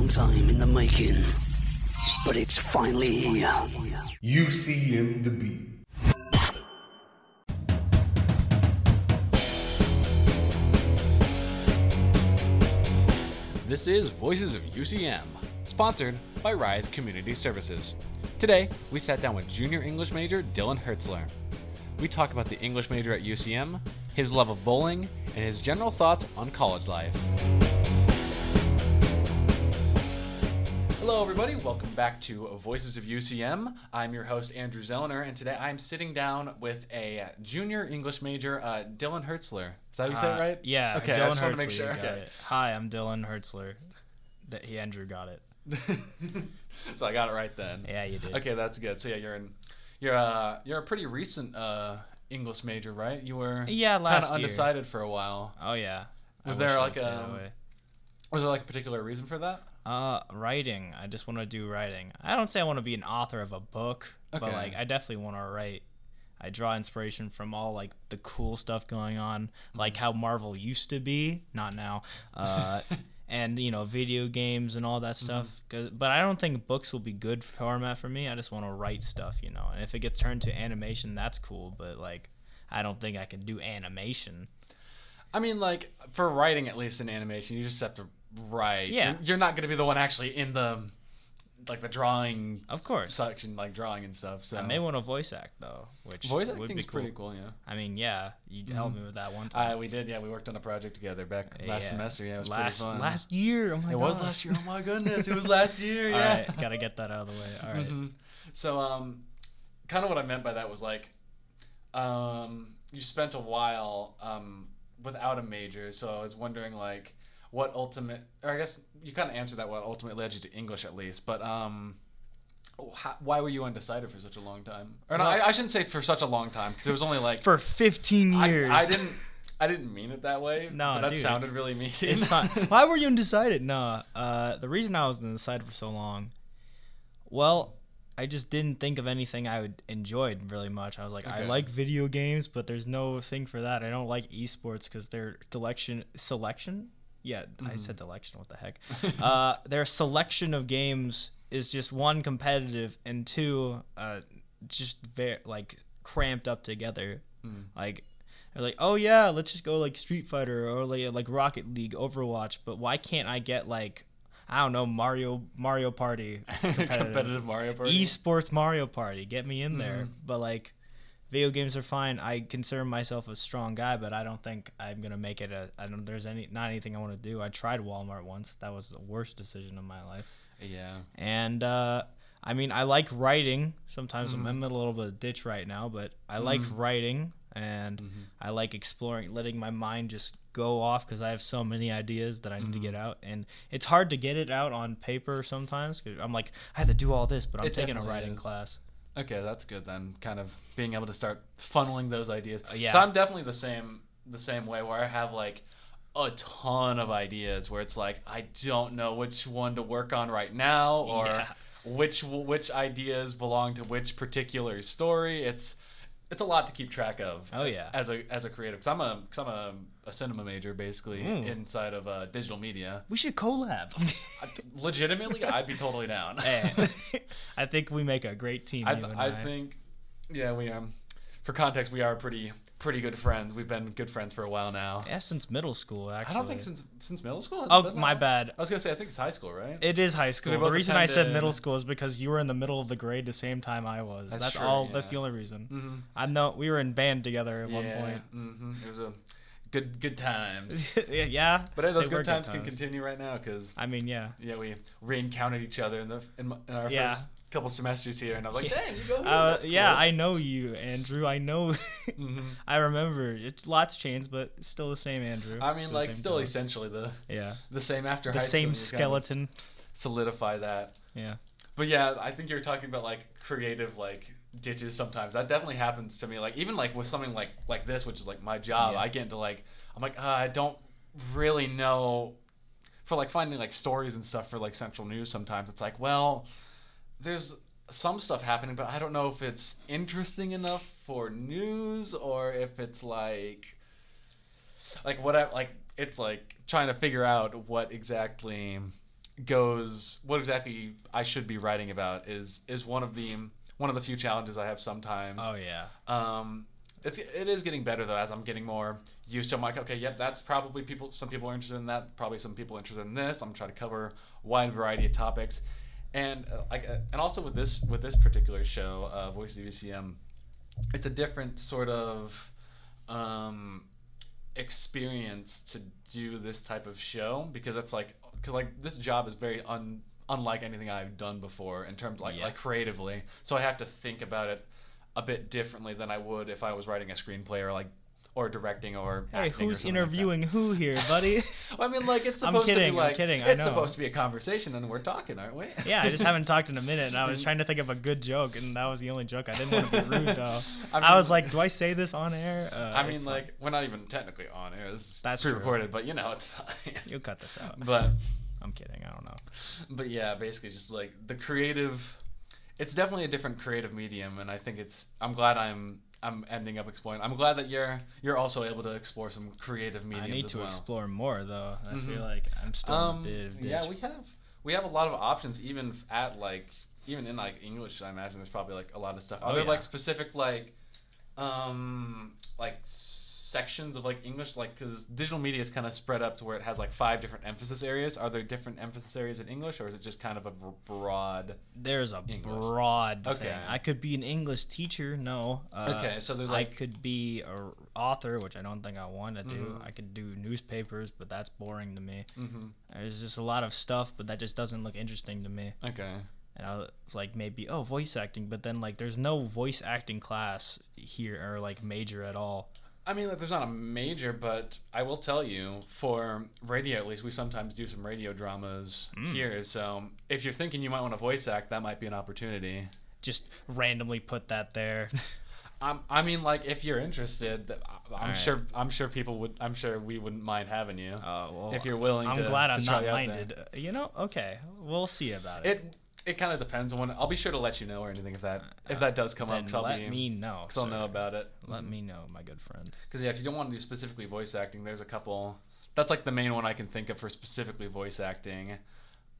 long time in the making, but it's finally here. UCM the beat. This is Voices of UCM, sponsored by Rise Community Services. Today, we sat down with junior English major Dylan Hertzler. We talk about the English major at UCM, his love of bowling, and his general thoughts on college life. Hello, everybody. Welcome back to Voices of UCM. I'm your host, Andrew Zellner, and today I'm sitting down with a junior English major, uh, Dylan Hertzler. Is that how you Uh, right? Yeah. Okay, Dylan I just want Hertzler, to make sure. Okay. it. Hi, I'm Dylan Hertzler. That he Andrew got it. so I got it right then. Yeah, you did. Okay, that's good. So yeah, you're in, you're uh, you're a pretty recent uh English major, right? You were Yeah, kind of undecided for a while. Oh yeah. Was wish there like a- Was there like a particular reason for that? Uh, writing. I just want to do writing. I don't say I want to be an author of a book, Okay. but like I definitely want to write. I draw inspiration from all like the cool stuff going on, like Mm-hmm. how Marvel used to be, not now. Uh, and you know, video games and all that stuff. Mm-hmm. 'Cause- but I don't think books will be good format for me. I just want to write stuff, you know. And if it gets turned to animation, that's cool. But like, I don't think I can do animation. I mean, like for writing at least in animation, you just have to write. Yeah. You're, you're not going to be the one actually in the like the drawing Of course. section, like drawing and stuff. So I may want to voice act though, which voice would acting be is pretty cool. Yeah. I mean, yeah, you helped me with that one time. Uh, we did, yeah. We worked on a project together back last Yeah. semester. Yeah, it was last pretty fun. last year. Oh my it was last year. Oh my goodness, it was last year. Yeah. All right, gotta get that out of the way. All right. Mhm. So, um, kind of what I meant by that was like, um, you spent a while um, without a major. So I was wondering like, what ultimate, or I guess you kind of answered that. What ultimately led you to English, at least. But um, how, why were you undecided for such a long time? Or no, I, I shouldn't say for such a long time because it was only like For 15 years. I didn't. I didn't mean it that way. No, but that dude, sounded really mean. It's fine. Why were you undecided? No, uh, the reason I was undecided for so long, well, I just didn't think of anything I would enjoyed really much. I was like, I like video games, but there's no thing for that. I don't like esports because their selection selection. Yeah, I said selection. What the heck? uh, their selection of games is just one competitive and two, uh, just very like cramped up together. Like they're like, oh yeah, let's just go like Street Fighter or like like Rocket League, Overwatch. But why can't I get like I don't know Mario Mario Party competitive Mario Party. esports Mario Party? Get me in there. Mm-hmm. But like video games are fine. I consider myself a strong guy, but I don't think I'm gonna make it. A, I don't. There's any not anything I want to do. I tried Walmart once. That was the worst decision of my life. Yeah. And uh, I mean, I like writing. Sometimes Mm-hmm. I'm in a little bit of ditch right now, but I like writing and Mm-hmm. I like exploring, letting my mind just go off because I have so many ideas that I need to Mm-hmm. get out. And it's hard to get it out on paper sometimes. 'cause I'm like, I have to do all this, but I'm It taking a writing is. class. Okay, that's good then. Kind of being able to start funneling those ideas. Uh, yeah. So I'm definitely the same the same way where I have like a ton of ideas where it's like I don't know which one to work on right now or Yeah. which which ideas belong to which particular story. It's it's a lot to keep track of. Oh, yeah. As a as a creative, cause I'm a cause I'm a, a cinema major basically Ooh. inside of uh, digital media. We should collab. Legitimately, I'd be totally down. Hey, I think we make a great team. I, I I think, yeah, we um, for context, we are pretty pretty good friends. We've been good friends for a while now. Yeah, since middle school, actually. I don't think since since middle school. Has Oh, my bad. I was gonna say I think it's high school, right? It is high school. The reason I said middle school is because you were in the middle of the grade the same time I was. That's That's, true, all. That's the only reason. Mhm. I know we were in band together at one yeah, point. hmm it was a good good times. yeah, yeah. But hey, those they were good times can continue right now because I mean, yeah. yeah, we re-encountered each other in the in, in our Yeah. first couple semesters here, and I was like, Yeah. dang, you go. Here. Uh, yeah, cool." I know you, Andrew. I know. Mhm. I remember. It's lots changed, but still the same Andrew. I mean, the like still essentially the Yeah. the same after The high same school, kind of skeleton. solidify that. Yeah. But yeah, I think you're talking about like creative like ditches sometimes. That definitely happens to me. Like even like with something like like this, which is like my job, Yeah. I get into like I'm like uh, I don't really know for like finding like stories and stuff for like central news sometimes it's like well there's some stuff happening but i don't know if it's interesting enough for news or if it's like like what I like it's like trying to figure out what exactly goes what exactly I should be writing about is is one of the one of the few challenges I have sometimes. Oh yeah. Um, it's it is getting better though as I'm getting more used to. I'm like, okay, yep, that's probably people. Some people are interested in that. Probably some people are interested in this. I'm trying to cover a wide variety of topics, and uh, like, uh, and also with this with this particular show, uh, Voice of UCM, it's a different sort of um, experience to do this type of show because it's like because like this job is very un unlike anything I've done before in terms like Yeah. like creatively. So I have to think about it a bit differently than I would if I was writing a screenplay or like or directing or Hey, acting or who's like interviewing who here, buddy? Well, I mean, like it's I'm supposed to kidding, be I'm like kidding, it's supposed to be a conversation, and we're talking, aren't we? yeah, I just haven't talked in a minute, and I was trying to think of a good joke, and that was the only joke. I didn't want to be rude though. I I, was like, do I say this on air? Uh, I mean, fine. like we're not even technically on air. It's That's true. pre-recorded, but you know it's fine. you'll cut this out. but I'm kidding. I don't know. but yeah, basically just like the creative. It's definitely a different creative medium, and I think it's. I'm glad I'm. I'm ending up exploring. I'm glad that you're you're also able to explore some creative mediums. I need to well. explore more though. I Mhm. feel like I'm still in a Um, bit of yeah, we have we have a lot of options, even at like even in like English. I imagine there's probably like a lot of stuff. Are Oh, there yeah. like specific like um like sections of like English like because digital media is kind of spread up to where it has like five different emphasis areas. Are there different emphasis areas in English, or is it just kind of a broad? There's a English. broad Okay. thing. I could be an English teacher. No. Uh, Okay, so there's, I like- could be a author, which I don't think I want to do. Mhm. I could do newspapers, but that's boring to me. Mm-hmm. There's just a lot of stuff, but that just doesn't look interesting to me. Okay. And I was like, maybe oh, voice acting, but then like, there's no voice acting class here or like major at all. I mean, there's not a major, but I will tell you, for radio at least, we sometimes do some radio dramas Mm. here. So if you're thinking you might want to voice act, that might be an opportunity. Just randomly put that there. Um, I mean, like, if you're interested, I'm Alright. sure. I'm sure people would. I'm sure we wouldn't mind having you. Uh, well, If you're willing I'm to- glad I'm try not minded. You know, okay, we'll see about it. It it kind of depends on when. I'll be sure to let you know or anything if that if that does come up. then let be, me know. 'cause I'll know about it. Let me know, my good friend. Because yeah, if you don't want to do specifically voice acting, there's a couple. That's like the main one I can think of for specifically voice acting.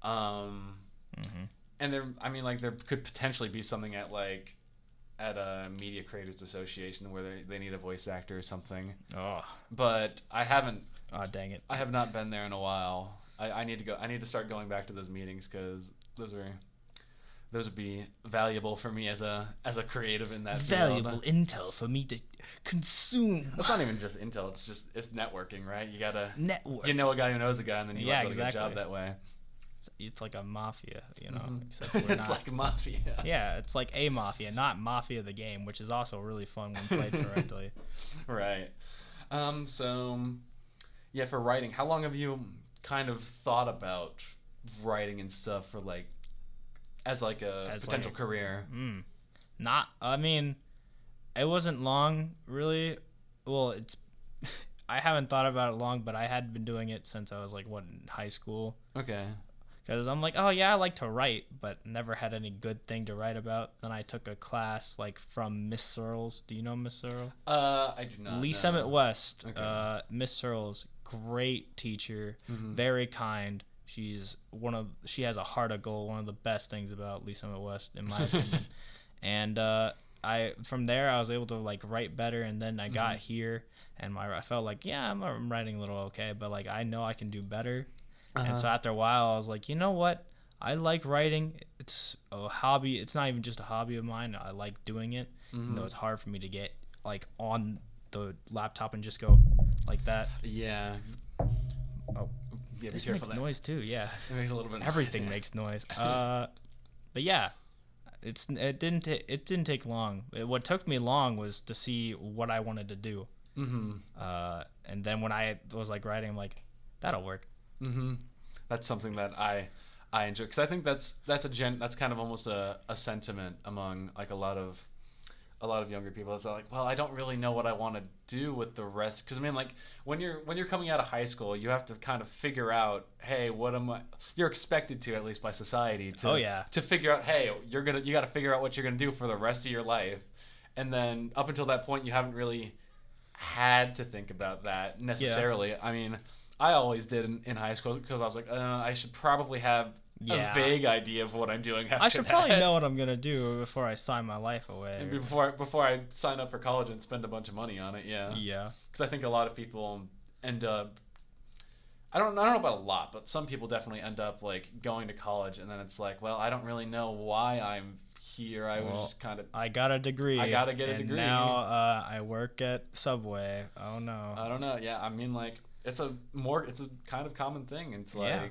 Um, hmm and there, I mean, like there could potentially be something at like at a media creators association where they, they need a voice actor or something. Oh, But I haven't. oh, dang it. I have not been there in a while. I, I need to go. I need to start going back to those meetings because those are those would be valuable for me as a as a creative in that field. Valuable intel for me to consume. It's not even just intel. It's just it's networking, right? You gotta Network. you know a guy who knows a guy, and then you Yeah, yeah, get a job that way. It's, it's like a mafia, you know. Mhm. Except we're it's not. like mafia. yeah, it's like a mafia, not mafia the game, which is also really fun when played correctly. right. Um. So, yeah, for writing, how long have you kind of thought about writing and stuff for like as like a As, potential like- career? Mm. Not. I mean, it wasn't long, really. Well, it's. I haven't thought about it long, but I had been doing it since I was like what in high school. Okay. Because I'm like, oh yeah, I like to write, but never had any good thing to write about. Then I took a class like from Miss Searles. Do you know Miss Searles? Uh, I do not. Lee know. Summit West. Okay. Uh, Miss Searles, great teacher, Mhm. very kind. She's one of she has a heart of gold. One of the best things about Lisa West, in my opinion. and uh, I from there I was able to like write better, and then I got Mhm. here, and my I felt like yeah I'm, I'm writing a little okay, but like I know I can do better. Uh-huh. And so after a while, I was like, you know what? I like writing. It's a hobby. It's not even just a hobby of mine. I like doing it. Mhm. though it's hard for me to get like on the laptop and just go like that. Yeah. Oh, Yeah, this makes noise too. Yeah, It makes a little bit. everything noise, yeah. makes noise. Uh, but yeah, it's it didn't ta- it didn't take long. It, what took me long was to see what I wanted to do. Mm-hmm. Uh, and then when I was like writing, I'm like, that'll work. Mm-hmm. That's something that I I enjoy because I think that's that's a gen that's kind of almost a, a sentiment among like a lot of a lot of younger people. It's like, well, I don't really know what I want to do with the rest. Because I mean, like when you're when you're coming out of high school, you have to kind of figure out, hey, what am I? You're expected to at least by society to Oh, yeah. to figure out, hey, you're gonna you got to figure out what you're gonna do for the rest of your life, and then up until that point, you haven't really had to think about that necessarily. I mean, I always did in, in high school because I was like, uh, I should probably have Yeah. a vague idea of what I'm doing. After I should probably know what I'm gonna do before I sign my life away. Before before I sign up for college and spend a bunch of money on it. Yeah. Yeah. because I think a lot of people end up. I don't, I don't know about a lot, but some people definitely end up like going to college, and then it's like, well, I don't really know why I'm here. I Well, was just kind of, I got a degree. I gotta get a degree. Now uh, I work at Subway. Oh no. I don't know. Yeah, I mean, like, it's a more, it's a kind of common thing. It's like Yeah.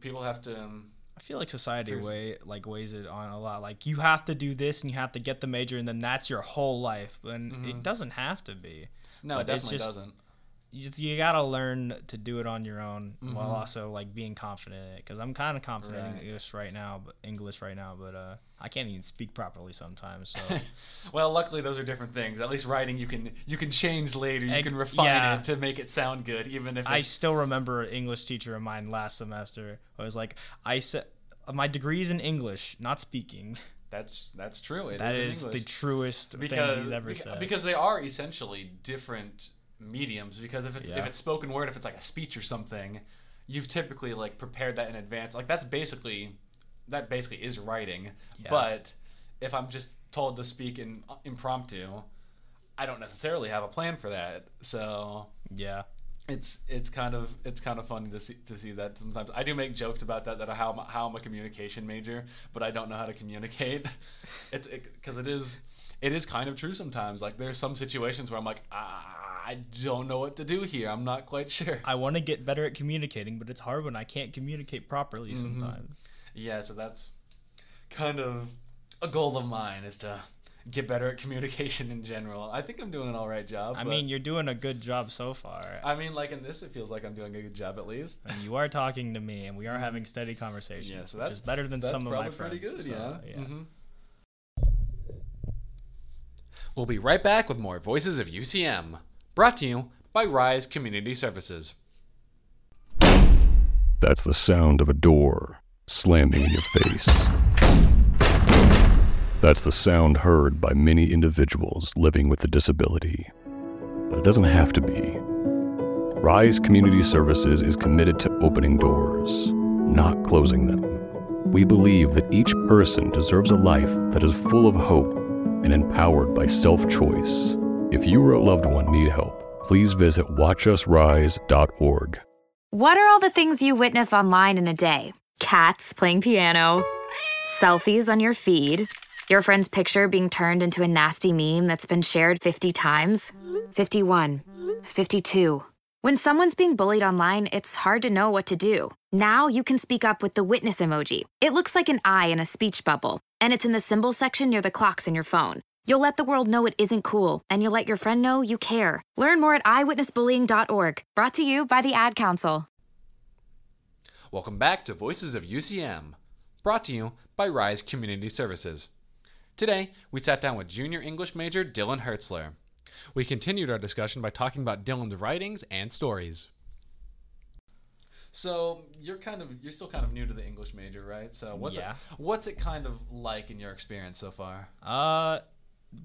People have to. Um, I feel like society way like weighs it on a lot. Like you have to do this and you have to get the major, and then that's your whole life. And Mhm. it doesn't have to be. no, But it definitely just- doesn't. You, just, you gotta learn to do it on your own while Mhm. also like being confident in it. Because I'm kind of confident Right. in English right now, but English right now, but uh, I can't even speak properly sometimes. So well, luckily those are different things. At least writing, you can you can change later. You Eg- can refine yeah. it to make it sound good, even if I still remember an English teacher of mine last semester. I was like, I said, my degree's in English, not speaking. that's that's true. It That is is the truest because thing he's ever beca- said. because they are essentially different mediums because if it's if it's spoken word if it's like a speech or something you've typically like prepared that in advance like that's basically that basically is writing Yeah. but if i'm just told to speak in impromptu i don't necessarily have a plan for that so yeah, it's it's kind of it's kind of funny to see to see that sometimes I do make jokes about that that how I'm, how I'm a communication major, but I don't know how to communicate. it's because it, is it is kind of true sometimes. Like there's some situations where I'm like ah, I don't know what to do here. I'm not quite sure. I want to get better at communicating, but it's hard when I can't communicate properly Mm-hmm. sometimes. Yeah, so that's kind of a goal of mine is to get better at communication in general. I think I'm doing an all right job. I mean, you're doing a good job so far. I mean, like in this, it feels like I'm doing a good job at least. and you are talking to me, and we are having steady conversation, Yeah, so which that's is better than that's some of my probably friends. pretty good. so, yeah. yeah. Mhm. We'll be right back with more Voices of UCM, brought to you by Rise Community Services. That's the sound of a door slamming in your face. That's the sound heard by many individuals living with a disability. But it doesn't have to be. Rise Community Services is committed to opening doors, not closing them. We believe that each person deserves a life that is full of hope and empowered by self choice. If you or a loved one need help, please visit watchusrise.org. What are all the things you witness online in a day? Cats playing piano, selfies on your feed, your friend's picture being turned into a nasty meme that's been shared 50 times, 51, 52. When someone's being bullied online, it's hard to know what to do. Now you can speak up with the witness emoji. It looks like an eye in a speech bubble, and it's in the symbol section near the clocks in your phone. You'll let the world know it isn't cool, and you'll let your friend know you care. Learn more at eyewitnessbullying.org. Brought to you by the Ad Council. Welcome back to Voices of UCM, brought to you by Rise Community Services. Today, we sat down with junior English major Dylan Hertzler. We continued our discussion by talking about Dylan's writings and stories. So you're kind of you're still kind of new to the English major, right? So what's Yeah. it, what's it kind of like in your experience so far? Uh,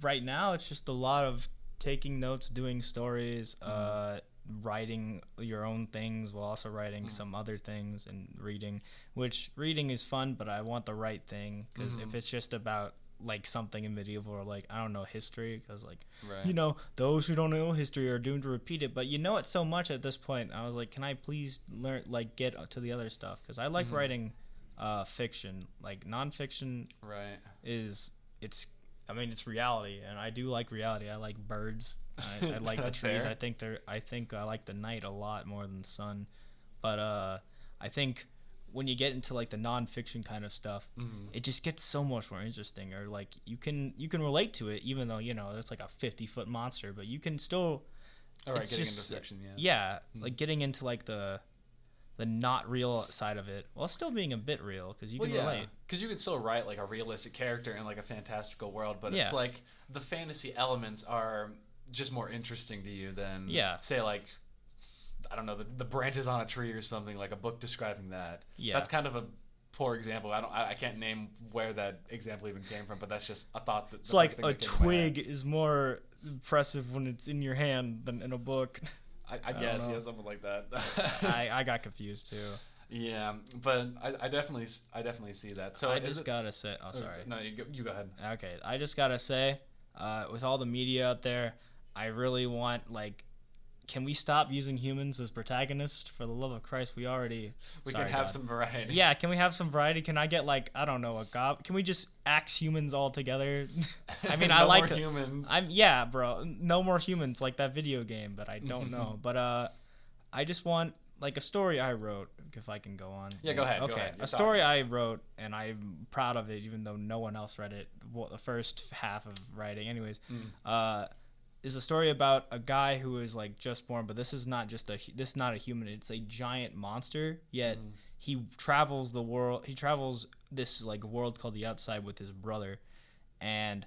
right now it's just a lot of taking notes, doing stories, uh, writing your own things while also writing some other things and reading. Which reading is fun, but I want the right thing because if it's just about like something in medieval or like I don't know history, because like Right. you know those who don't know history are doomed to repeat it. But you know it so much at this point. I was like, can I please learn like get to the other stuff? Because I like writing uh, fiction, like nonfiction Right. is it's I mean it's reality and I do like reality. I like birds. I, I like the trees. fair. I think they're I think I like the night a lot more than the sun. But uh I think when you get into like the nonfiction kind of stuff, Mm-hmm. it just gets so much more interesting. Or like you can you can relate to it even though, you know, it's like a fifty foot monster, but you can still All right, getting just into fiction, yeah. yeah, like getting into like the the not real side of it while still being a bit real because you Well, can yeah, relate. because you could still write like a realistic character in like a fantastical world, but Yeah. it's like the fantasy elements are just more interesting to you than Yeah. say like I don't know the, the branches on a tree or something like a book describing that. Yeah. that's kind of a poor example. I don't I, I can't name where that example even came from, but that's just a thought that It's like a that came to my head. twig is more impressive when it's in your hand than in a book. I, I guess yeah, something like that. I, I got confused too. yeah, but I, I definitely I definitely see that. So I just it- gotta say, oh oh, sorry. No, you go, you go ahead. Okay, I just gotta say, uh, with all the media out there, I really want like, can we stop using humans as protagonists? For the love of Christ, we already. We Sorry, can have God. some variety. Yeah, can we have some variety? Can I get like I don't know a gob? Can we just axe humans all together? I mean, I like more humans. I'm yeah, bro. No more humans like that video game, but I don't know. But uh, I just want like a story I wrote. If I can go on. Yeah, go ahead, go Okay, ahead. A story I wrote, and I'm proud of it, even though no one else read it. Well, the first half of writing, anyways. Hmm. Uh, is a story about a guy who is like just born, but this is not just a this is not a human. It's a giant monster. Yet Hmm. he travels the world. He travels this like world called the outside with his brother, and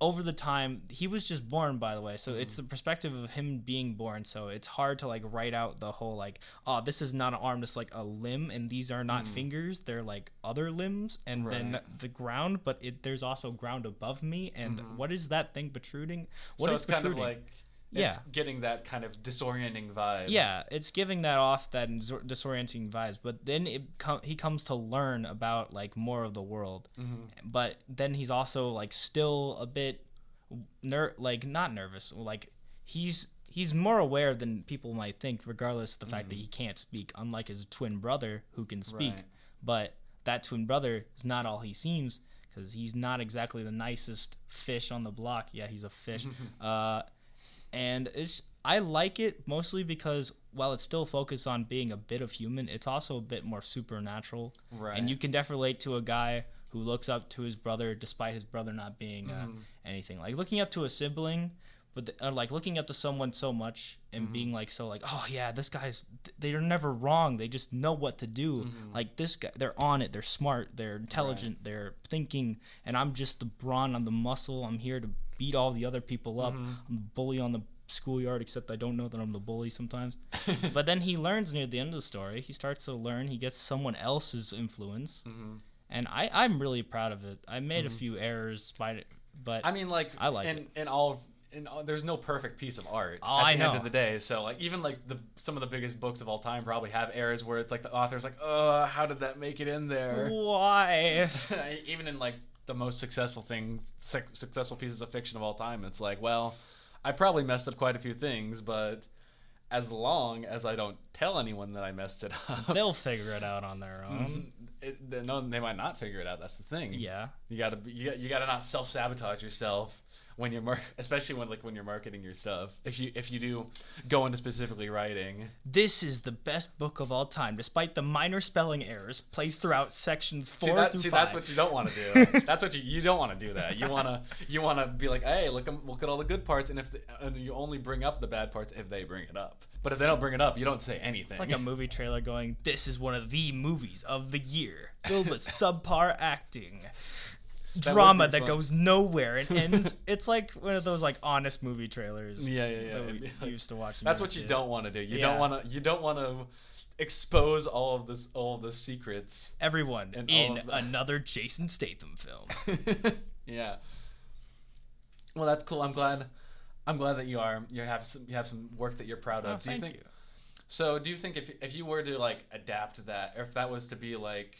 over the time he was just born by the way so it's mm-hmm. the perspective of him being born so it's hard to like write out the whole like oh this is not an arm this is like a limb and these are not mm. fingers they're like other limbs and then the ground but it, there's also ground above me and mm-hmm. what is that thing protruding? What so is it's kind of protruding? like it's Yeah. getting that kind of disorienting vibe. yeah, it's giving that off that disorienting vibes, but then it com- he comes to learn about like more of the world. But then he's also like still a bit ner- like not nervous, like he's he's more aware than people might think regardless of the fact that he can't speak unlike his twin brother who can speak. Right. But that twin brother is not all he seems cuz he's not exactly the nicest fish on the block. Yeah, he's a fish. uh and it's I like it mostly because while it's still focused on being a bit of human, it's also a bit more supernatural. Right. And you can definitely relate to a guy who looks up to his brother despite his brother not being uh, Mm-hmm. anything. Like looking up to a sibling, but the, like looking up to someone so much and Mm-hmm. being like so like, "Oh yeah, this guy's they're never wrong. They just know what to do." Mm-hmm. Like this guy, they're on it. They're smart. They're intelligent. They're thinking, and I'm just the brawn. I'm the muscle. I'm here to beat all the other people up. Mm-hmm. I'm the bully on the schoolyard, except I don't know that I'm the bully sometimes. but then he learns near the end of the story. He starts to learn. He gets someone else's influence, Mm-hmm. and I I'm really proud of it. I made a few errors by, but I mean, like I like it. in all. All, there's no perfect piece of art Oh, at the I end know. of the day. So like even like the some of the biggest books of all time probably have errors where it's like the author's like, oh, how did that make it in there? why? even in like the most successful things, suc successful pieces of fiction of all time, it's like, well, I probably messed up quite a few things, but as long as I don't tell anyone that I messed it up, They'll figure it out on their own. Mm-hmm. it, they- no, they might not figure it out. That's the thing. Yeah. you gotta you, you gotta not self sabotage yourself when you're mar- especially when like when you're marketing your stuff. If you if you do go into specifically writing, This is the best book of all time, despite the minor spelling errors placed throughout sections four see, that, through see five. that's what you don't want to do. that's what you you don't want to do that. You wanna you wanna be like, hey, look 'em- look at all the good parts, and if the, and you only bring up the bad parts if they bring it up. But if they don't bring it up, you don't say anything. It's like a movie trailer going, "This is one of the movies of the year, filled with subpar acting, drama that fun. goes nowhere and ends." it's like one of those like honest movie trailers. Yeah, yeah, yeah. That we used to watch. That's what you don't want to do. You Yeah. don't want to. You don't want to expose all of this, all of the secrets. Everyone in the- another Jason Statham film. yeah. Well, that's cool. I'm glad. I'm glad that you are. You have some. You have some work that you're proud of. Oh, do you thank think? you. So, do you think if if you were to like adapt that, or if that was to be like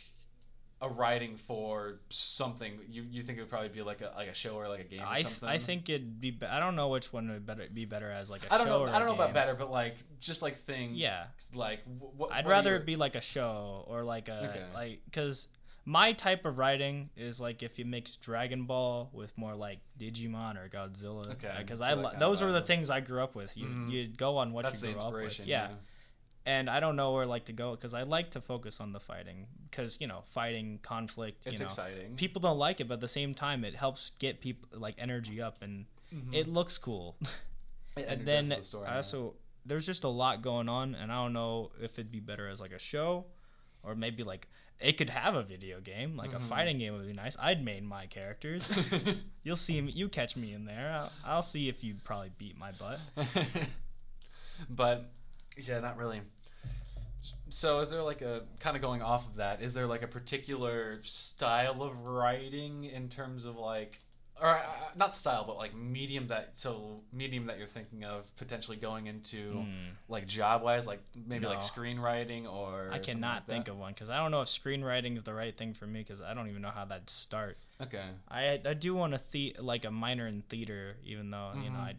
a writing for something, you you think it would probably be like a like a show or like a game or I, th- something? I think it'd be. Be- I don't know which one would better be better as like a I don't show know. or I don't know about better, but like just like thing. Yeah. Like wh- what? I'd what rather your- it be like a show or like a Okay. like because my type of writing is like if you mix Dragon Ball with more like Digimon or Godzilla. Okay, Because so I that li- those are the things I grew up with. You Mhm. you go on what That's you grew up with. inspiration. Yeah. And I don't know where like to go because I like to focus on the fighting because you know fighting conflict. It's you know, exciting. People don't like it, but at the same time, it helps get people like energy up and it looks cool. It and then the story, I also there's just a lot going on, and I don't know if it'd be better as like a show, or maybe like it could have a video game, like Mm-hmm. a fighting game would be nice. I'd main my characters. You'll see me, you catch me in there. I'll, I'll see if you probably beat my butt. but yeah, not really. So is there like a kind of going off of that? Is there like a particular style of writing in terms of like or uh, not style, but like medium that so medium that you're thinking of potentially going into like job wise, like maybe like screenwriting or I cannot think of one because I don't know if screenwriting is the right thing for me because I don't even know how that'd start. Okay. I I do want to the like a minor in theater, even though you know I,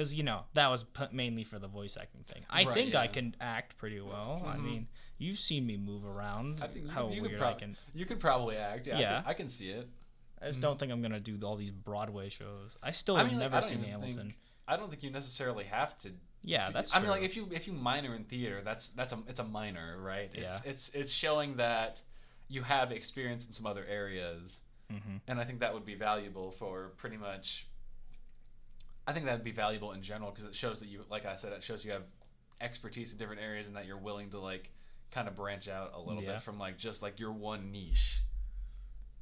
because you know that was mainly for the voice acting thing. I Right, think I can act pretty well. I mean, you've seen me move around. I think you, how you weird could I can. You could probably act. Yeah. I Yeah. can, I can see it. I just don't think I'm gonna do all these Broadway shows. I still I have mean, like, never I seen Hamilton. Think, I don't think you necessarily have to. Yeah, do- that's I mean, like if you if you minor in theater, that's that's a it's a minor, right? It's Yeah. it's it's showing that you have experience in some other areas, Mm-hmm. and I think that would be valuable for pretty much. I think that would be valuable in general because it shows that you, like I said, it shows you have expertise in different areas and that you're willing to like kind of branch out a little Yeah. bit from like just like your one niche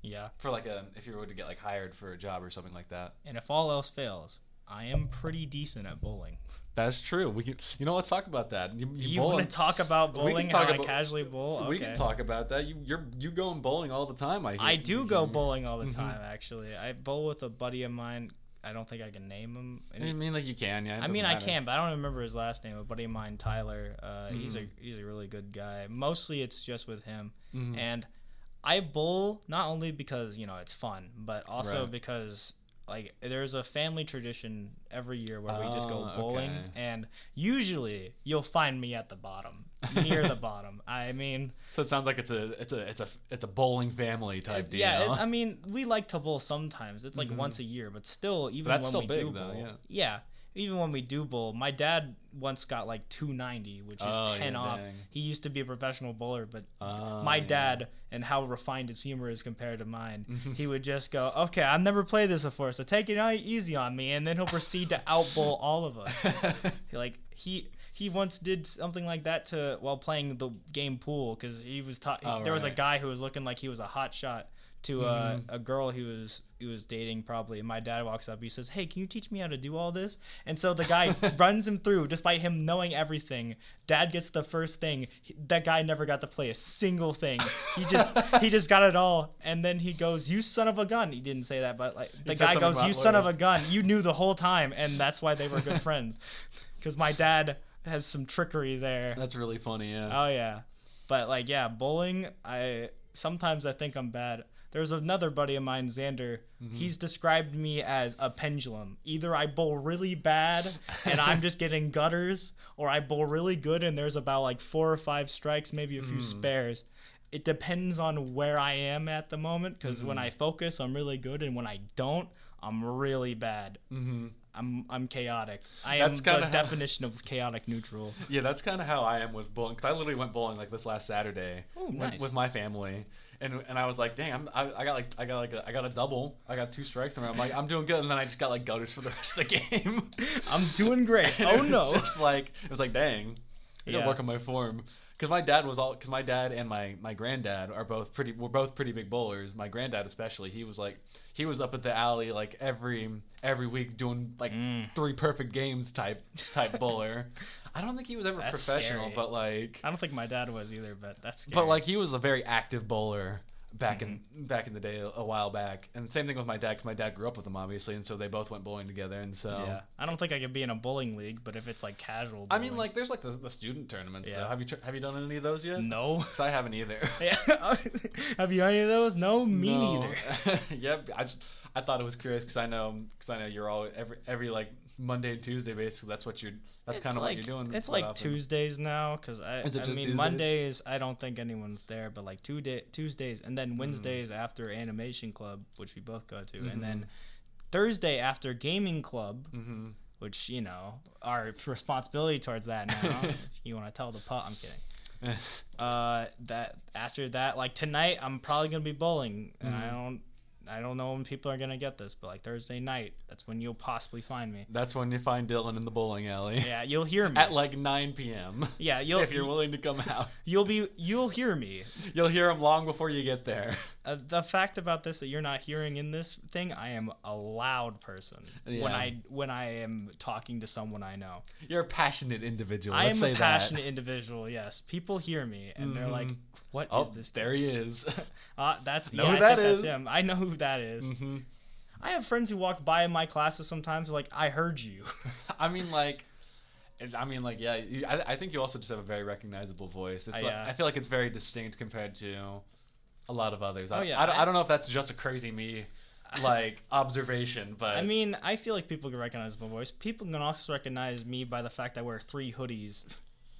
Yeah, for like a if you were to get like hired for a job or something like that. and if all else fails, I am pretty decent at bowling. That's true. We can, you know, let's talk about that. You, You bowl want to talk about We can bowling? talk how about- I casually bowl? We can talk about that. You you're you going bowling all the time. I hear. I do go bowling all the Mm-hmm. time. Actually, I bowl with a buddy of mine. I don't think I can name him. I mean, like you can, yeah. I mean, I can, but I don't remember his last name. A buddy of mine, Tyler. Uh, He's Mm-hmm. a he's a really good guy. Mostly, it's just with him, Mm-hmm. and I bowl not only because you know it's fun, but also Right. because like there's a family tradition every year where we just go Oh, bowling, okay. and usually you'll find me at the bottom, near the bottom. I mean, So it sounds like it's a it's a it's a it's a bowling family type deal. yeah, it, I mean, we like to bowl sometimes. It's like mm-hmm. once a year, but still, even that's when still we big, do though, bowl, yeah. even when we do bowl, my dad once got like 290, which is Oh, 10 yeah, off. dang. He used to be a professional bowler, but Oh, my yeah. dad and how refined his humor is compared to mine, he would just go, "Okay, I've never played this before, so take it easy on me," and then he'll proceed to outbowl all of us. like he he once did something like that to while playing the game pool because he was taught Oh, there was a right. Mm-hmm. guy who was looking like he was a hot shot to uh, a girl he was he was dating probably. And my dad walks up he says hey can you teach me how to do all this? And so the guy runs him through despite him knowing everything. Dad gets the first thing. He- that guy never got to play a single thing. He just he just got it all. And then he goes you son of a gun. He didn't say that but like the guy goes you son of a gun. You knew the whole time. And that's why they were good friends. Because my dad has some trickery there That's really funny. Yeah. Oh yeah, but like yeah, bowling. I sometimes I think I'm bad. There's another buddy of mine, Xander. Mm-hmm. He's described me as a pendulum. Either I bowl really bad and I'm just getting gutters, or I bowl really good and there's about like four or five strikes, maybe a few Mm. spares. It depends on where I am at the moment. Because Mm-hmm. when I focus, I'm really good, and when I don't, I'm really bad. Mm-hmm. I'm I'm chaotic. I am That's the kinda how- definition of chaotic neutral. Yeah, that's kind of how I am with bowling. Cause I literally went bowling like this last Saturday Oh, with, nice. with my family, and and I was like, dang, I'm, I, I got like I got like a, I got a double. I got two strikes, and I'm like, I'm doing good. And then I just got like gutters for the rest of the game. I'm doing great. Oh no. Just like it was like, dang, I gotta Yeah. work on my form. Because my dad was all, because my dad and my my granddad are both pretty, we're both pretty big bowlers. My granddad especially, he was like, he was up at the alley like every every week doing like Mm. three perfect games type type bowler. I don't think he was ever That's professional, scary. but like, I don't think my dad was either, but that's scary. but like he was a very active bowler back in Mm-hmm. back in the day a, while back. And same thing with my dad, because my dad grew up with them obviously, and so they both went bowling together. And so yeah, I don't think I could be in a bowling league, but if it's like casual, I mean, like there's like the, the student tournaments. Yeah. Though. Have you tr- have you done any of those yet? no. Because I haven't either. Yeah. Have you any of those? No, me No. neither. yep. I, just, I thought it was curious because I know because I know you're all every every like Monday and Tuesday basically. That's what you're. That's kind of like, what you're doing. It's like often. Tuesdays now, because I, Is it I just mean Tuesdays? Mondays. I don't think anyone's there, but like two day, Tuesdays, and Mm. then Wednesdays after Animation Club, which we both go to, Mm-hmm. and then Thursday after Gaming Club, which you know our responsibility towards that now. you want to tell the pot? I'm kidding. uh, that after that, like tonight, I'm probably gonna be bowling, and Mm-hmm. I don't. I don't know when people are gonna get this, but like Thursday night, that's when you'll possibly find me. That's when you find Dylan in the bowling alley Yeah, you'll hear me. at like 9 p.m. yeah, you'll if you're willing to come out, You'll be you'll hear me. you'll hear him long before you get there. Uh, the fact about this that you're not hearing in this thing, I am a loud person yeah. when I when I am talking to someone I know. You're a passionate individual. I am a passionate That. individual. Yes, people hear me and they're like, "What is Oh, this?" there he is. Uh, that's Know yeah, who I that think is. That's him. I know who that is. Mhm. I have friends who walk by in my classes sometimes like I heard you. I mean, like, I mean, like, yeah. You, I, I think you also just have a very recognizable voice. It's Uh, like, yeah. I feel like it's very distinct compared to a lot of others. I, Oh, yeah, I, don't, I- I don't know if that's just a crazy me, like observation, but I mean, I feel like people can recognize my voice. People can also recognize me by the fact I wear three hoodies.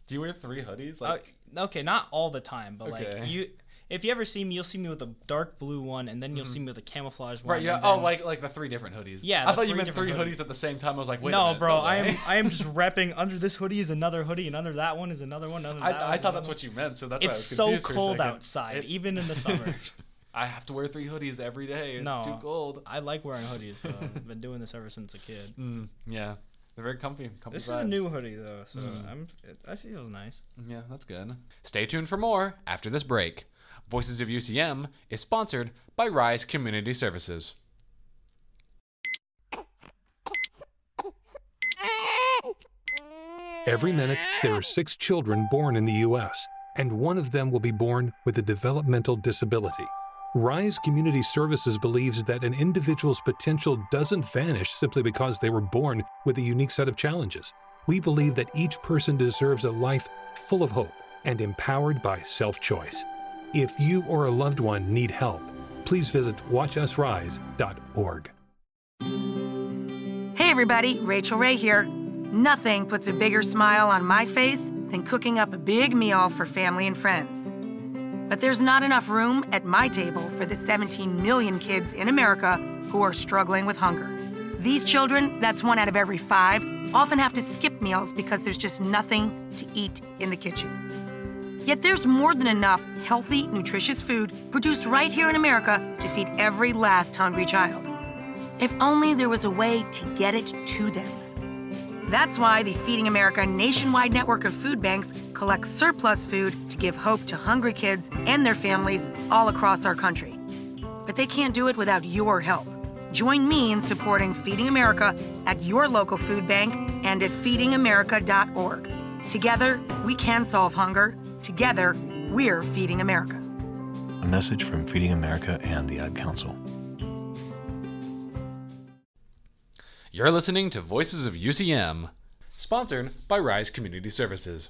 do you wear three hoodies? Uh, Like, okay, not all the time, but Okay. like you, if you ever see me, you'll see me with a dark blue one, and then you'll see me with a camouflage one. right? Yeah. Oh, then- like like the three different hoodies. Yeah, I thought you meant three hoodies hoodies. at the same time. I was like, wait. a no, minute, bro, I am I am just repping under this hoodie is another hoodie, and under that one is another one. Under that I, I thought that's one. what you meant, so that's why I It's was so confused for a cold outside, It- even in the summer. I have to wear three hoodies every day. It's no, too cold. I like wearing hoodies though. I've been doing this ever since a kid. Mm, yeah, they're very comfy. comfy This is a new hoodie though, so Mm. I'm it, I feels nice. Yeah, that's good. Stay tuned for more after this break. Voices of UCM is sponsored by Rise Community Services. Every minute, there are six children born in the U.S., and one of them will be born with a developmental disability. Rise Community Services believes that an individual's potential doesn't vanish simply because they were born with a unique set of challenges. We believe that each person deserves a life full of hope and empowered by self choice. If you or a loved one need help, please visit watchusrise.org. Hey everybody, Rachael Ray here. Nothing puts a bigger smile on my face than cooking up a big meal for family and friends. But there's not enough room at my table for the 17 million kids in America who are struggling with hunger. These children, that's one out of every five, often have to skip meals because there's just nothing to eat in the kitchen. Yet there's more than enough healthy, nutritious food produced right here in America to feed every last hungry child. If only there was a way to get it to them. That's why the Feeding America nationwide network of food banks collects surplus food to give hope to hungry kids and their families all across our country. But they can't do it without your help. Join me in supporting Feeding America at your local food bank and at feedingamerica.org. Together, we can solve hunger. Together, we're Feeding America. A message from Feeding America and the Ad Council. You're listening to Voices of UCM, sponsored by Rise Community Services.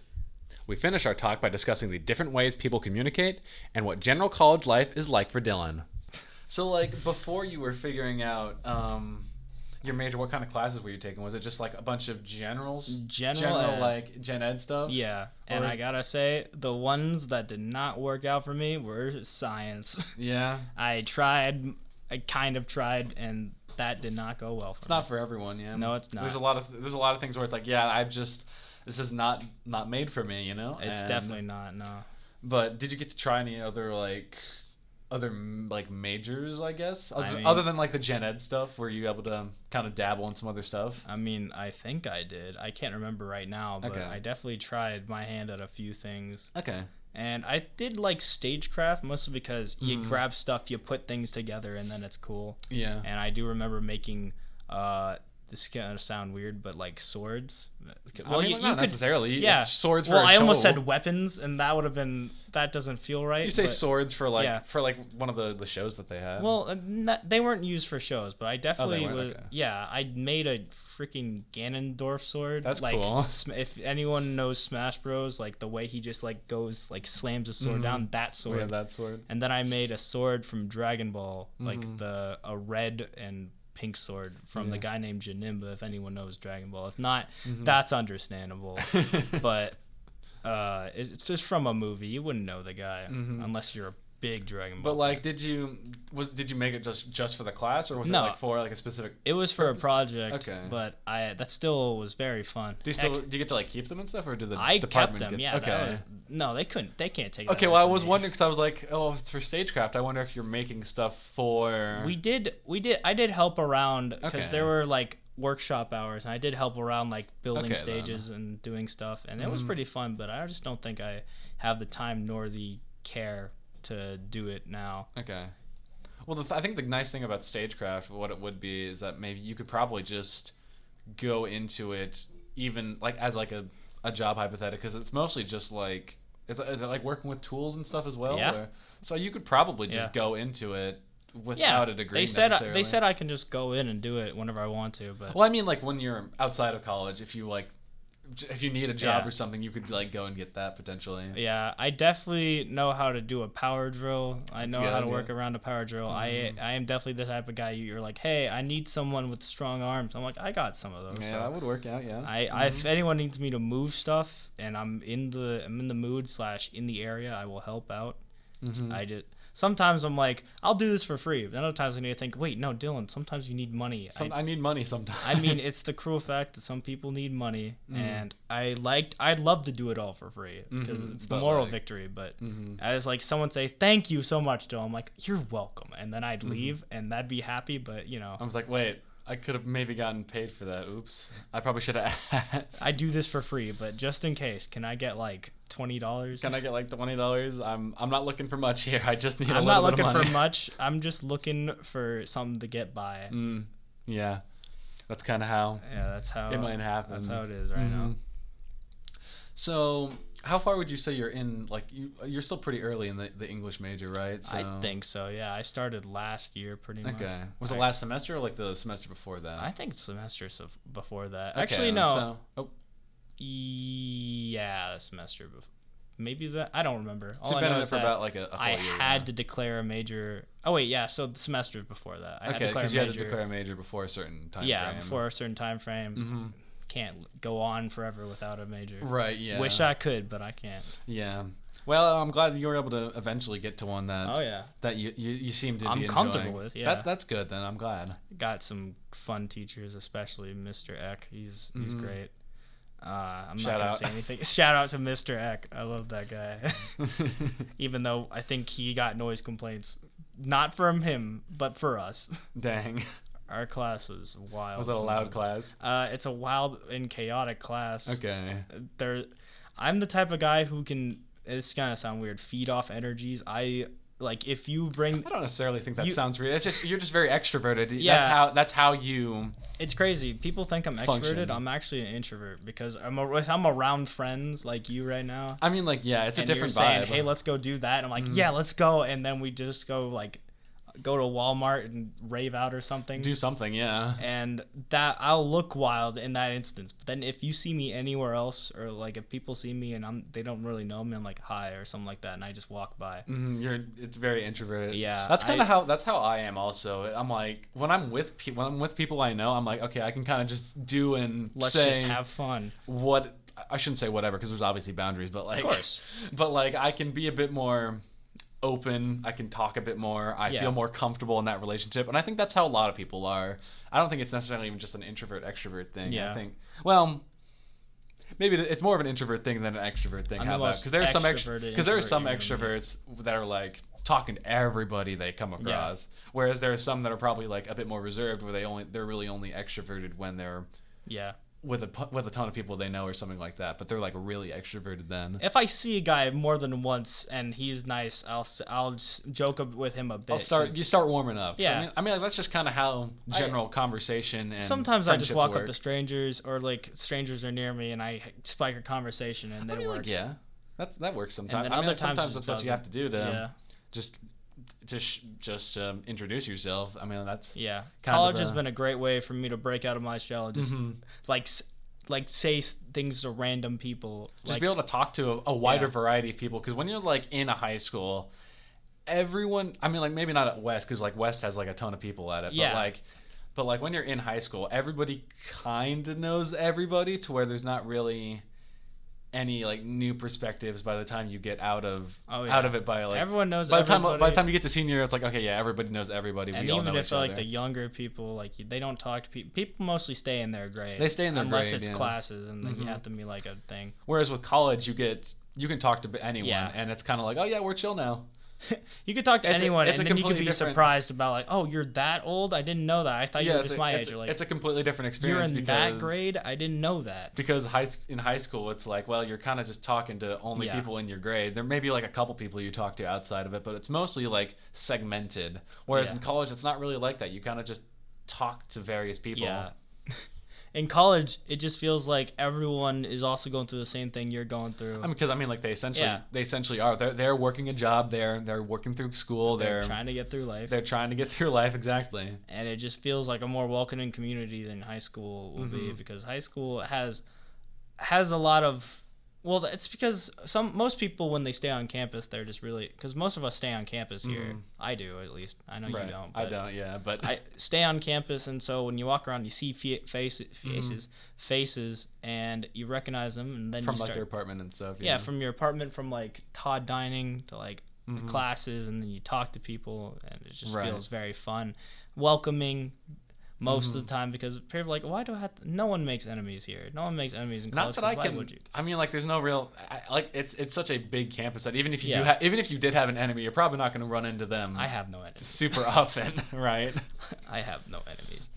We finish our talk by discussing the different ways people communicate and what general college life is like for Dylan. So, like, before you were figuring out um, your major, what kind of classes were you taking? Was it just like a bunch of generals, General ed. like gen ed stuff? Yeah, and Or- I gotta say, the ones that did not work out for me were science. Yeah. I tried, I kind of tried, and that did not go well for It's me. not for everyone, yeah. No, it's not. There's a lot of there's a lot of things where it's like, yeah, I've just this is not not made for me, you know. It's And- definitely not. No. But did you get to try any other like other like majors? I guess other, mean- other than like the gen ed stuff, were you able to kind of dabble in some other stuff? I mean, I think I did. I can't remember right now, but Okay. I definitely tried my hand at a few things. Okay. And I did like stagecraft mostly because you Mm-hmm. grab stuff, you put things together, and then it's cool. Yeah. And I do remember making. uh this is gonna sound weird, but like swords. I mean, not necessarily. You- Yeah, it's swords Well, I almost said weapons, and that would have been that doesn't feel right. You say but- swords for like yeah. for like one of the the shows that they had. Well, uh, n- they weren't used for shows, but I definitely weren't? was. Okay. Yeah, I made a freaking Ganondorf sword. That's like, cool. If anyone knows Smash Bros, like the way he just like goes like slams a sword down, that we sword. had that sword. And then I made a sword from Dragon Ball, like Mm-hmm. the a red and pink sword from the guy named Janemba. If anyone knows Dragon Ball, if not, Mm-hmm. that's understandable. but uh, it's it's just from a movie. You wouldn't know the guy unless you're a big Dragon Ball. Mm-hmm. But like, did you was did you make it just just for the class, or was No. it like for like a specific? It was for a project, Okay. but I that still was very fun. Do you Heck, still do you get to like keep them and stuff, or do the I kept department them. get- Yeah. Okay. was- no, they couldn't. They can't take. Okay, well, I was me. wondering because I was like, oh, if it's for stagecraft. I wonder if you're making stuff for. We did. We did. I did help around because Okay. there were like workshop hours, and I did help around like building Okay, then. Mm-hmm. stages and doing stuff, and it was pretty fun. But I just don't think I have the time nor the care to do it now. Okay. Well, the th- I think the nice thing about stagecraft, what it would be, is that maybe you could probably just go into it even like as like a, a job hypothetical because it's mostly just like is is it like working with tools and stuff as well? Yeah. Or- so you could probably just Yeah. go into it without yeah, a degree. they said uh, necessarily. they said I can just go in and do it whenever I want to, but Well, I mean, like when you're outside of college, if you like, if you need a job Yeah. or something, you could like go and get that potentially. Yeah, I definitely know how to do a power drill. I That's know how to yeah. work around a power drill. I Mhm. I am definitely the type of guy you- you're like, hey, I need someone with strong arms. I'm like, I got some of those. Yeah, so that would work out. Yeah. I, I if Mhm. anyone needs me to move stuff and I'm in the I'm in the mood slash in the area, I will help out. Mhm. I just sometimes I'm like, I'll do this for free. But other times I need to think, wait, no, Dylan. Sometimes you need money. Some, I, need money sometimes. I mean, it's the cruel fact that some people need money, Mm. and I liked. I'd love to do it all for free because Mhm, it's the moral like- victory. But Mhm. as like someone say, "Thank you so much," Dylan. I'm like, "You're welcome," and then I'd Mhm. leave, and that'd be happy. But you know, I was like, wait, I could have maybe gotten paid for that. Oops. I probably should have asked. I do this for free, but just in case, can I get like twenty dollars? Can I get like twenty dollars? I'm I'm not looking for much here. I just need a I'm little not bit of money. I'm not looking for much. I'm just looking for something to get by. Mm, yeah, that's kind of how. Yeah, that's how it might happen. that's how it is right now. Mhm. So, how far would you say you're in? Like, you you're still pretty early in the, the English major, right? So, I think so. Yeah, I started last year pretty much. Okay. Was it last semester or like the semester before that? I think semester of before that. Okay, Actually, no. so- oh. Yeah, the semester before. Maybe that I don't remember. All you've I been know is for that about, like, a- a I had to declare a major. Oh wait, yeah. So the semesters before that, I had to okay, declare because you had to declare a major before a certain time yeah, frame. before a certain time frame. Mhm. Can't go on forever without a major. Right, yeah. Wish I could, but I can't. Yeah. Well, I'm glad you were able to eventually get to one that. Oh, yeah. That you you, you seem to I'm be comfortable enjoying. with, yeah. That that's good then. I'm glad. Got some fun teachers, especially Mr. Eck. He's he's Mhm. great. Uh, I'm Shout not gonna out. say anything. Shout out to Mr. Eck. I love that guy. Even though I think he got noise complaints, not from him, but for us. Dang. Our class was wild. Was it a loud class? Uh, it's a wild and chaotic class. Okay. There, I'm the type of guy who can. It's gonna sound weird. Feed off energies. I like if you bring. I don't necessarily think that You- sounds real. It's just you're just very extroverted. Yeah. That's how that's how you. It's crazy. People think I'm Function. extroverted. I'm actually an introvert because I'm a, I'm around friends like you right now. I mean, like, yeah, it's a different saying. Hey, let's go do that. And I'm like, Mhm. yeah, let's go. And then we just go like, go to Walmart and rave out or something. Do something, yeah. And that I'll look wild in that instance. But then if you see me anywhere else, or like if people see me and I'm they don't really know me, I'm like hi or something like that, and I just walk by. Mhm, you're it's very introverted. Yeah, that's kind of how that's how I am. Also, I'm like when I'm with pe- when I'm with people I know, I'm like okay, I can kind of just do and Let's say just have fun. What I shouldn't say whatever because there's obviously boundaries, but like Of course. but like I can be a bit more open. I can talk a bit more. I Yeah. feel more comfortable in that relationship, and I think that's how a lot of people are. I don't think it's necessarily even just an introvert extrovert thing. Yeah. I think well. Maybe it's more of an introvert thing than an extrovert thing. I'm How the about because there are some because there are some extroverts that are like talking to everybody they come across, whereas there are some that are probably like a bit more reserved, where they only they're really only extroverted when they're Yeah. With a with a ton of people they know or something like that. But they're like really extroverted then. If I see a guy more than once and he's nice, I'll I'll joke with him a bit. I'll start. You start warming up. Yeah. I mean, I mean, like, that's just kind of how general conversation and Sometimes I just walk work. up to strangers or like strangers are near me and I spike a conversation and I then mean, it like, yeah, that that works sometimes. then I mean, other like, times sometimes that's just what you have to do to Yeah. just to sh- just um, introduce yourself. I mean, that's Yeah. College of has been a great way for me to break out of my shell. And just Mhm. like like say things to random people. just like, be able to talk to a, a wider Yeah. variety of people because when you're like in a high school everyone i mean like maybe not at west because like west has like a ton of people at it Yeah. but like but like when you're in high school everybody kind of knows everybody to where there's not really any like new perspectives by the time you get out of Oh, yeah. out of it by like Everyone knows by the time by the time you get to senior it's like okay yeah everybody knows everybody. And we all even know if like the younger people like they don't talk to people people mostly stay in their grade. They stay in their unless grade, it's yeah. classes and then you mm-hmm. have to be like a thing. Whereas with college you get you can talk to anyone Yeah. and it's kind of like oh yeah we're chill now you could talk to It's a- anyone it's and a then you could be different- surprised about like oh you're that old i didn't know that i thought you were just a- my age a- like it's a completely different experience. you're in because that grade i didn't know that because high in high school it's like well you're kind of just talking to only Yeah. people in your grade there may be like a couple people you talk to outside of it but it's mostly like segmented whereas Yeah. in college it's not really like that you kind of just talk to various people Yeah. in college, it just feels like everyone is also going through the same thing you're going through. I mean, because I mean, like they essentially, Yeah. they essentially are. They're they're working a job. They're they're working through school. they're, They're trying to get through life, they're trying to get through life exactly. and it just feels like a more welcoming community than high school will be Mm-hmm. because high school has has a lot of well it's because some most people when they stay on campus they're just really because most of us stay on campus here i do at least i know you don't Mm-hmm. I don't. Yeah, but I stay on campus, and so when you walk around, you see fa- face, faces, faces, and you recognize them, and then from you like start, their apartment and stuff. yeah, from your apartment, from like Todd dining to like Mm-hmm. the classes, and then you talk to people, and it just Right. feels very fun, welcoming. Most Mm-hmm. of the time, because people are like, why do I have to? No one makes enemies here. No one makes enemies in college. Not that I can. would you? I mean, like, there's no real. I, like, it's it's such a big campus that even if you do, ha- even if you did have an enemy, you're probably not going to run into them. I have no enemies. super often, right? I have no enemies.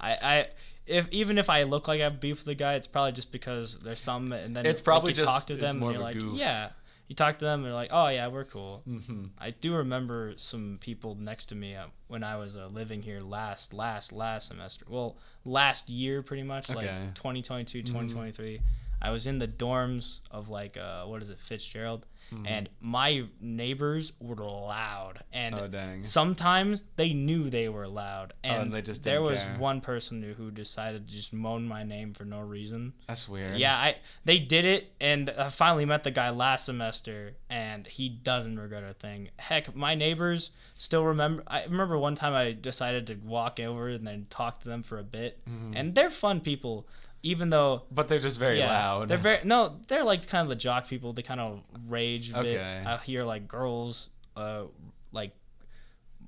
I, I if even if I look like I have beef with the guy, it's probably just because there's some, and then It's like, probably you just- talk to them more and you're of a like, goof. yeah. You talk to them and they're like, oh yeah, we're cool. Mm-hmm. I do remember some people next to me uh, when I was uh, living here last last last semester. Well, last year pretty much, like Okay. Mm-hmm. 2022, 2023. I was in the dorms of like uh, what is it, Fitzgerald, and my neighbors were loud and. Oh, sometimes they knew they were loud and, Oh, and they just there was care. one person who- decided to just moan my name for no reason That's weird. yeah i they did it and i finally met the guy last semester and he doesn't regret a thing heck my neighbors still remember i remember one time i decided to walk over and then talk to them for a bit Mm-hmm. and they're fun people even though but they're just very yeah, loud. They're very no. They're like kind of the jock people. They kind of rage a bit. Okay. I hear like girls, uh, like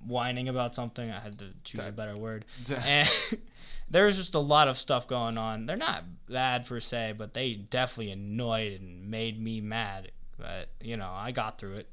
whining about something. I had to choose a better word. And there's just a lot of stuff going on. They're not bad per se, but they definitely annoyed and made me mad. But you know, I got through it.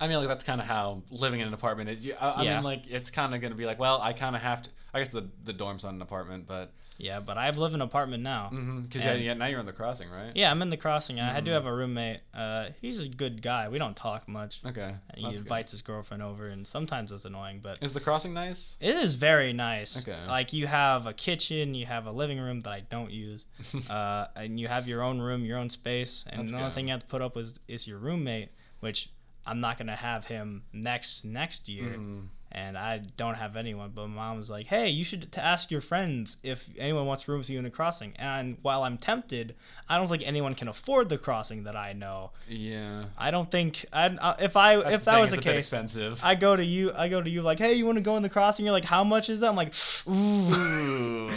I mean, like that's kind of how living in an apartment is. I, I Yeah. mean, like it's kind of going to be like, well, I kind of have to. I guess the the dorm's not an apartment, but Yeah, but I live in an apartment now. because And- yeah, now you're in the crossing, right? Yeah, I'm in the crossing. and I do have a roommate. Uh, he's a good guy. We don't talk much. Okay. And he that's good. invites his girlfriend over, and sometimes it's annoying, but Is the crossing nice? it is very nice. Okay. Like you have a kitchen, you have a living room that I don't use, uh, and you have your own room, your own space, and That's the only good. thing you have to put up with is your roommate, which I'm not gonna have him next next year. Mm. And I don't have anyone, but my mom was like, "Hey, you should to ask your friends if anyone wants to room with you in the crossing." And while I'm tempted, I don't think anyone can afford the crossing that I know. Yeah. I don't think I if I That's if that thing, was the a case, expensive. I go to you. I go to you like, hey, you want to go in the crossing? You're like, how much is that? I'm like, ooh.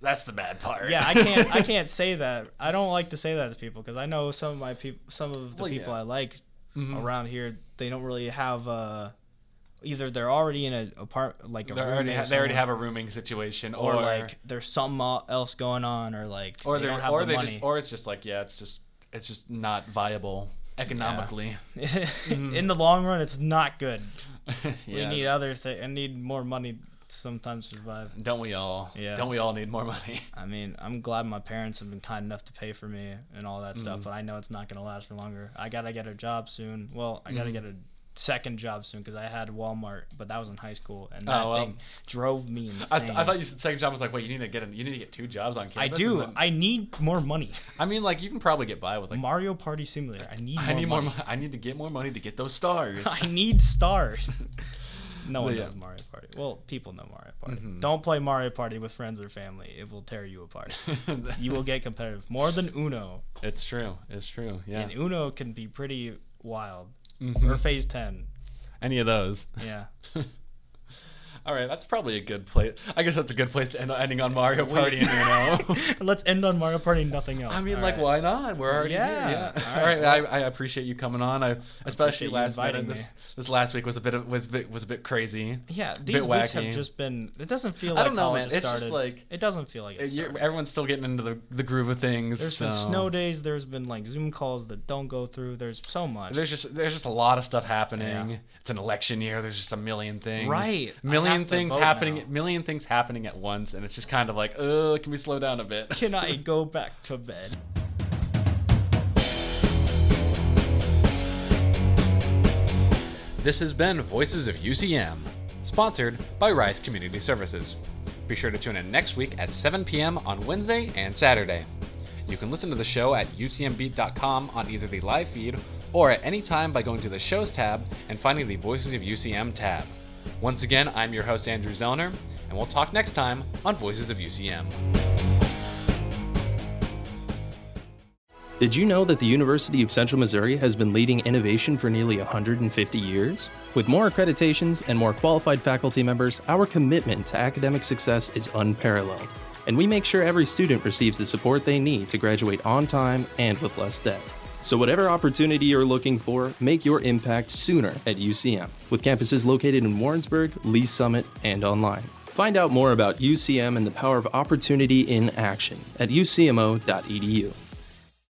That's the bad part. yeah, I can't. I can't say that. I don't like to say that to people because I know some of my people, some of the Well, people yeah. I like around here, they don't really have. Uh, either they're already in a apart like a They already ha- they already have a rooming situation, or, or, like there's something else going on, or like or they have or the they money. just or it's just like yeah, it's just it's just not viable economically. in the long run, it's not good. We need other things. I need more money to sometimes survive. Don't we all? Yeah. Don't we all need more money? I mean, I'm glad my parents have been kind enough to pay for me and all that Mm. stuff, but I know it's not going to last for longer. I got to get a job soon. Well, I got to Mm. get a second job soon because I had Walmart, but that was in high school, and that Oh, well. thing drove me I, insane. th- I thought you said second job I was like, wait, you need to get a, you need to get two jobs on campus. I do. then- I need more money. I mean, like you can probably get by with like. Mario Party Simulator. I need. I more need money. more. I need to get more money to get those stars. I need stars. no one Yeah. knows Mario Party. Well, people know Mario Party. Mm-hmm. Don't play Mario Party with friends or family. It will tear you apart. you will get competitive more than Uno. it's true. It's true. Yeah. And Uno can be pretty wild. Mm-hmm. Or Phase 10. Any of those. Yeah. All right, that's probably a good place. I guess that's a good place to end ending on Mario Party and Uno. Let's end on Mario Party, nothing else. I mean, All like, right. why not? We're already Yeah. here. Yeah. All right, right. I, I appreciate you coming on. I especially last minute. This, this last week was a bit of, was bit was a bit crazy. Yeah, these weeks have just been. It doesn't feel I like don't know, college man. It's just like- it doesn't feel like it's everyone's still getting into the, the groove of things. There's been snow days. There's been like Zoom calls that don't go through. There's so much. There's just there's just a lot of stuff happening. Yeah. It's an election year. There's just a million things. Right. I Million things happening. now. Million things happening at once, and it's just kind of like, oh, can we slow down a bit? Can I go back to bed? This has been Voices of UCM, sponsored by Rise Community Services. Be sure to tune in next week at 7 p.m. on Wednesday and Saturday. You can listen to the show at ucmbeat.com on either the live feed or at any time by going to the Shows tab and finding the Voices of UCM tab. Once again, I'm your host, Andrew Zellner, and we'll talk next time on Voices of UCM. Did you know that the University of Central Missouri has been leading innovation for nearly 150 years? With more accreditations and more qualified faculty members, our commitment to academic success is unparalleled. And we make sure every student receives the support they need to graduate on time and with less debt. So, whatever opportunity you're looking for, make your impact sooner at UCM, with campuses located in Warrensburg, Lee's Summit, and online. Find out more about UCM and the power of opportunity in action at ucmo.edu.